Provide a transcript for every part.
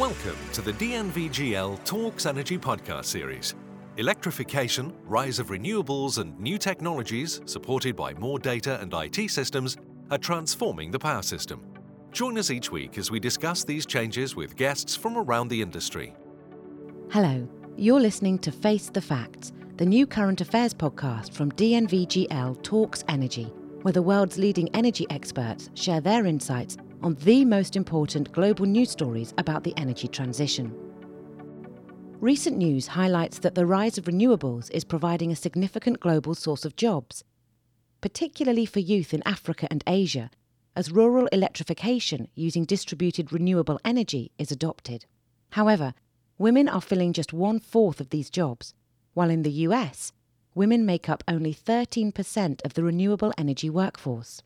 Welcome to the DNVGL Talks Energy podcast series. Electrification, rise of renewables, and new technologies, supported by more data and IT systems, are transforming the power system. Join us each week as we discuss these changes with guests from around the industry. Hello, you're listening to Face the Facts, the new current affairs podcast from DNVGL Talks Energy, where the world's leading energy experts share their insights on the most important global news stories about the energy transition. Recent news highlights that the rise of renewables is providing a significant global source of jobs, particularly for youth in Africa and Asia, as rural electrification using distributed renewable energy is adopted. However, women are filling just one fourth of these jobs, while in the US, women make up only 13% of the renewable energy workforce.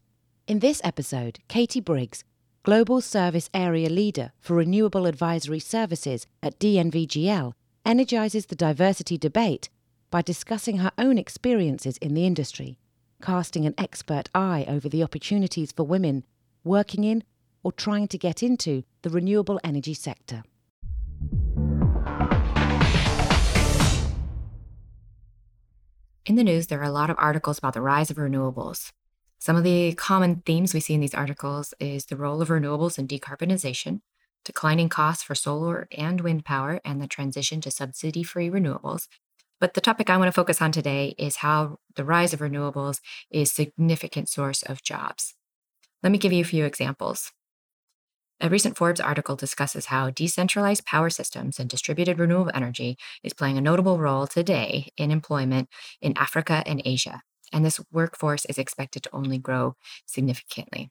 In this episode, Katie Briggs, Global Service Area Leader for Renewable Advisory Services at DNVGL, energizes the diversity debate by discussing her own experiences in the industry, casting an expert eye over the opportunities for women working in or trying to get into the renewable energy sector. In the news, there are a lot of articles about the rise of renewables. Some of the common themes we see in these articles is the role of renewables in decarbonization, declining costs for solar and wind power, and the transition to subsidy free renewables. But the topic I want to focus on today is how the rise of renewables is a significant source of jobs. Let me give you a few examples. A recent Forbes article discusses how decentralized power systems and distributed renewable energy is playing a notable role today in employment in Africa and Asia and this workforce is expected to only grow significantly.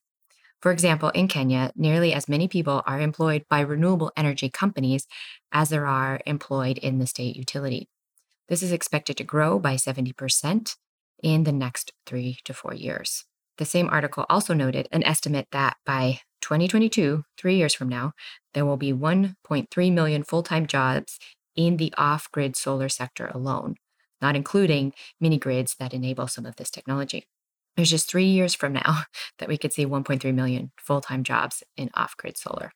For example, in Kenya, nearly as many people are employed by renewable energy companies as there are employed in the state utility. This is expected to grow by 70% in the next three to four years. The same article also noted an estimate that by 2022, three years from now, there will be 1.3 million full time jobs in the off grid solar sector alone, not including mini grids that enable some of this technology. There's just three years from now that we could see 1.3 million full time jobs in off grid solar.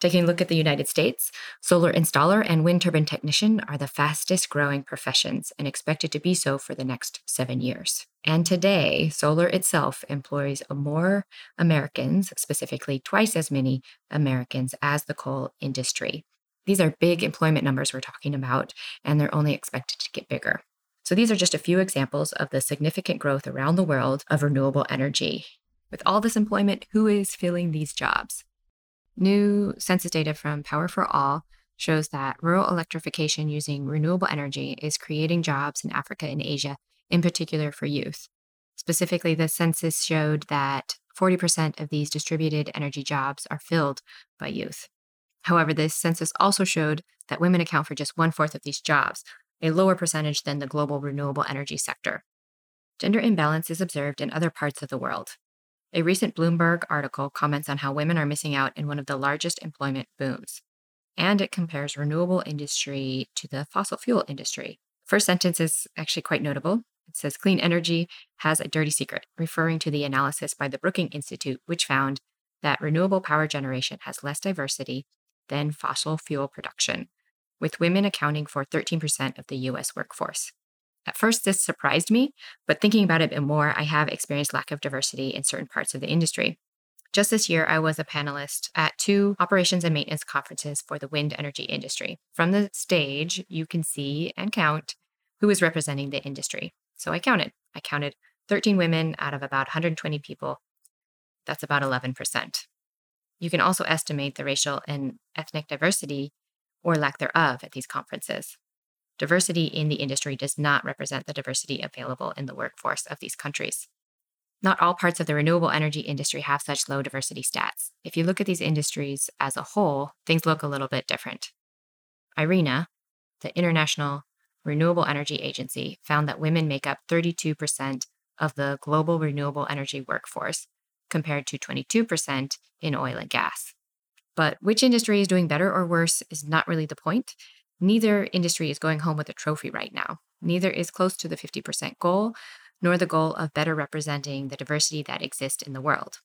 Taking a look at the United States, solar installer and wind turbine technician are the fastest growing professions and expected to be so for the next seven years. And today, solar itself employs more Americans, specifically twice as many Americans as the coal industry. These are big employment numbers we're talking about, and they're only expected to get bigger. So these are just a few examples of the significant growth around the world of renewable energy. With all this employment, who is filling these jobs? New census data from Power for All shows that rural electrification using renewable energy is creating jobs in Africa and Asia, in particular for youth. Specifically, the census showed that 40% of these distributed energy jobs are filled by youth. However, this census also showed that women account for just one fourth of these jobs, a lower percentage than the global renewable energy sector. Gender imbalance is observed in other parts of the world. A recent Bloomberg article comments on how women are missing out in one of the largest employment booms, and it compares renewable industry to the fossil fuel industry. First sentence is actually quite notable. It says clean energy has a dirty secret, referring to the analysis by the Brookings Institute, which found that renewable power generation has less diversity than fossil fuel production, with women accounting for 13% of the US workforce. At first, this surprised me, but thinking about it a bit more, I have experienced lack of diversity in certain parts of the industry. Just this year, I was a panelist at two operations and maintenance conferences for the wind energy industry. From the stage, you can see and count who is representing the industry. So I counted. I counted 13 women out of about 120 people. That's about 11%. You can also estimate the racial and ethnic diversity or lack thereof at these conferences. Diversity in the industry does not represent the diversity available in the workforce of these countries. Not all parts of the renewable energy industry have such low diversity stats. If you look at these industries as a whole, things look a little bit different. IRENA, the International Renewable Energy Agency, found that women make up 32% of the global renewable energy workforce, compared to 22% in oil and gas. But which industry is doing better or worse is not really the point. Neither industry is going home with a trophy right now. Neither is close to the 50% goal, nor the goal of better representing the diversity that exists in the world.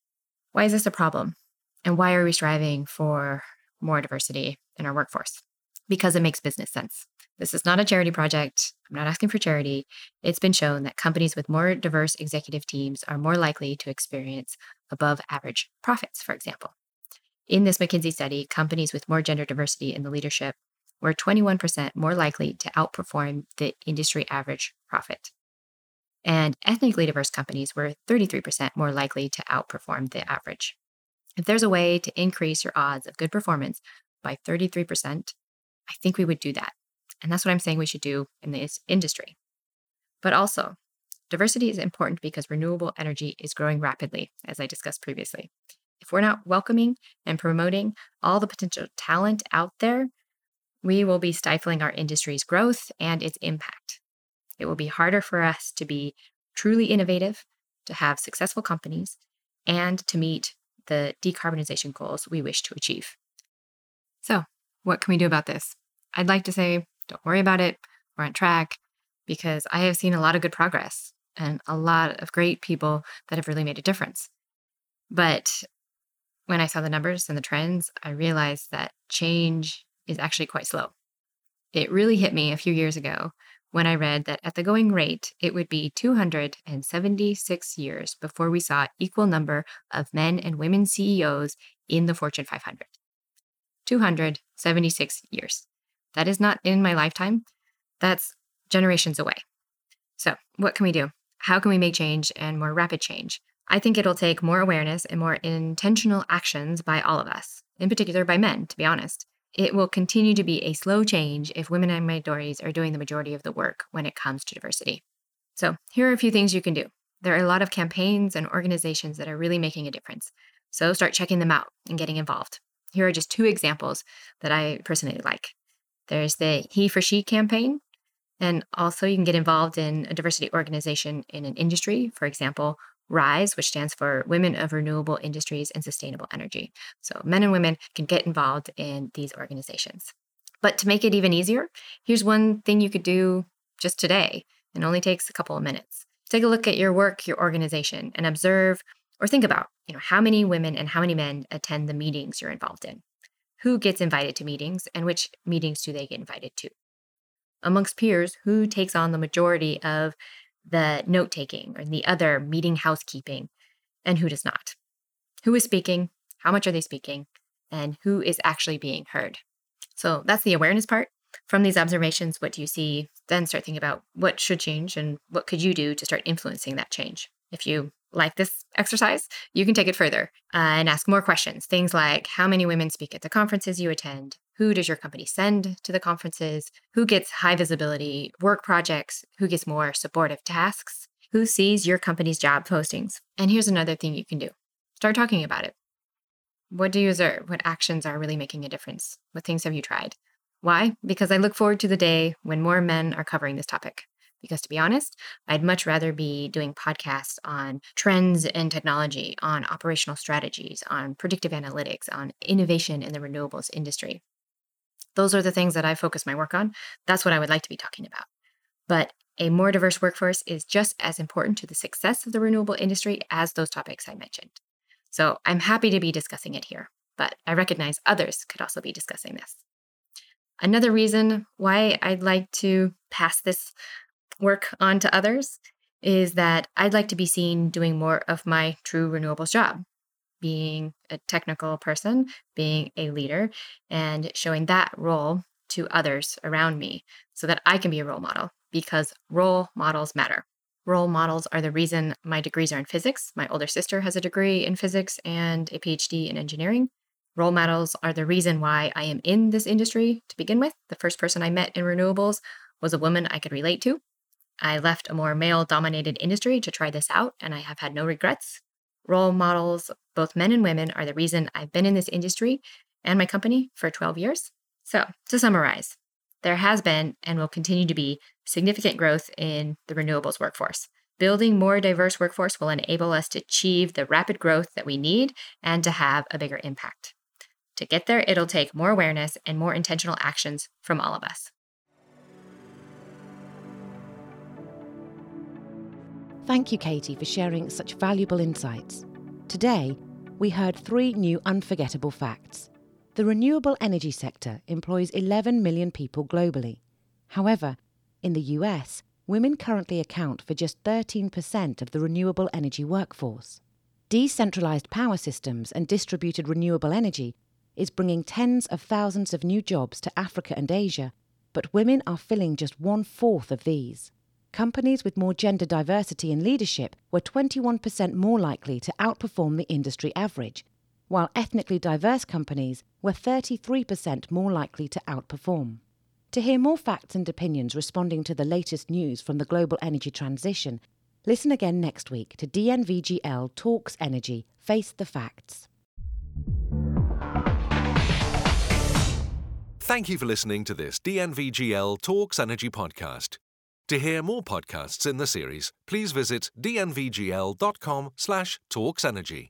Why is this a problem? And why are we striving for more diversity in our workforce because it makes business sense. This is not a charity project. I'm not asking for charity. It's been shown that companies with more diverse executive teams are more likely to experience above average profits, for example. In this McKinsey study, companies with more gender diversity in the leadership were 21% more likely to outperform the industry average profit. And ethnically diverse companies were 33% more likely to outperform the average. If there's a way to increase your odds of good performance by 33%, I think we would do that. And that's what I'm saying we should do in this industry. But also, diversity is important because renewable energy is growing rapidly, as I discussed previously. If we're not welcoming and promoting all the potential talent out there, we will be stifling our industry's growth and its impact. It will be harder for us to be truly innovative, to have successful companies, and to meet the decarbonization goals we wish to achieve. So, what can we do about this? I'd like to say, don't worry about it. We're on track because I have seen a lot of good progress and a lot of great people that have really made a difference. But when I saw the numbers and the trends, I realized that change is actually quite slow. It really hit me a few years ago when I read that at the going rate, it would be 276 years before we saw equal number of men and women CEOs in the Fortune 500. 276 years. That is not in my lifetime. That's generations away. So, what can we do? How can we make change and more rapid change? I think it'll take more awareness and more intentional actions by all of us, in particular by men, to be honest. It will continue to be a slow change if women and minorities are doing the majority of the work when it comes to diversity. So, here are a few things you can do. There are a lot of campaigns and organizations that are really making a difference. So, start checking them out and getting involved. Here are just two examples that I personally like. There's the He for She campaign, and also you can get involved in a diversity organization in an industry, for example, WRISE, which stands for Women of Renewable Industries and Sustainable Energy. So men and women can get involved in these organizations. But to make it even easier, here's one thing you could do just today. It only takes a couple of minutes. Take a look at your work, your organization, and observe or think about, you know, how many women and how many men attend the meetings you're involved in. Who gets invited to meetings and which meetings do they get invited to? Amongst peers, who takes on the majority of the note taking or the other meeting housekeeping and who does not? Who is speaking? How much are they speaking? And who is actually being heard? So that's the awareness part. From these observations, what do you see? Then start thinking about what should change and what could you do to start influencing that change. If you like this exercise, you can take it further uh, and ask more questions. Things like how many women speak at the conferences you attend? Who does your company send to the conferences? Who gets high visibility work projects? Who gets more supportive tasks? Who sees your company's job postings? And here's another thing you can do start talking about it. What do you observe? What actions are really making a difference? What things have you tried? Why? Because I look forward to the day when more men are covering this topic. Because to be honest, I'd much rather be doing podcasts on trends in technology, on operational strategies, on predictive analytics, on innovation in the renewables industry. Those are the things that I focus my work on. That's what I would like to be talking about. But a more diverse workforce is just as important to the success of the renewable industry as those topics I mentioned. So I'm happy to be discussing it here, but I recognize others could also be discussing this. Another reason why I'd like to pass this work on to others is that I'd like to be seen doing more of my true renewables job, being a technical person, being a leader, and showing that role to others around me so that I can be a role model because role models matter. Role models are the reason my degrees are in physics. My older sister has a degree in physics and a PhD in engineering. Role models are the reason why I am in this industry to begin with. The first person I met in renewables was a woman I could relate to. I left a more male dominated industry to try this out, and I have had no regrets. Role models, both men and women, are the reason I've been in this industry and my company for 12 years. So, to summarize, there has been and will continue to be significant growth in the renewables workforce. Building more diverse workforce will enable us to achieve the rapid growth that we need and to have a bigger impact. To get there, it'll take more awareness and more intentional actions from all of us. Thank you, Katie, for sharing such valuable insights. Today, we heard three new unforgettable facts. The renewable energy sector employs 11 million people globally. However, in the US, women currently account for just 13% of the renewable energy workforce. Decentralized power systems and distributed renewable energy is bringing tens of thousands of new jobs to Africa and Asia, but women are filling just one fourth of these. Companies with more gender diversity in leadership were 21% more likely to outperform the industry average, while ethnically diverse companies were 33% more likely to outperform. To hear more facts and opinions responding to the latest news from the global energy transition, listen again next week to DNVGL Talks Energy Face the Facts. Thank you for listening to this DNVGL Talks Energy podcast. To hear more podcasts in the series, please visit dnvgl.com slash talksenergy.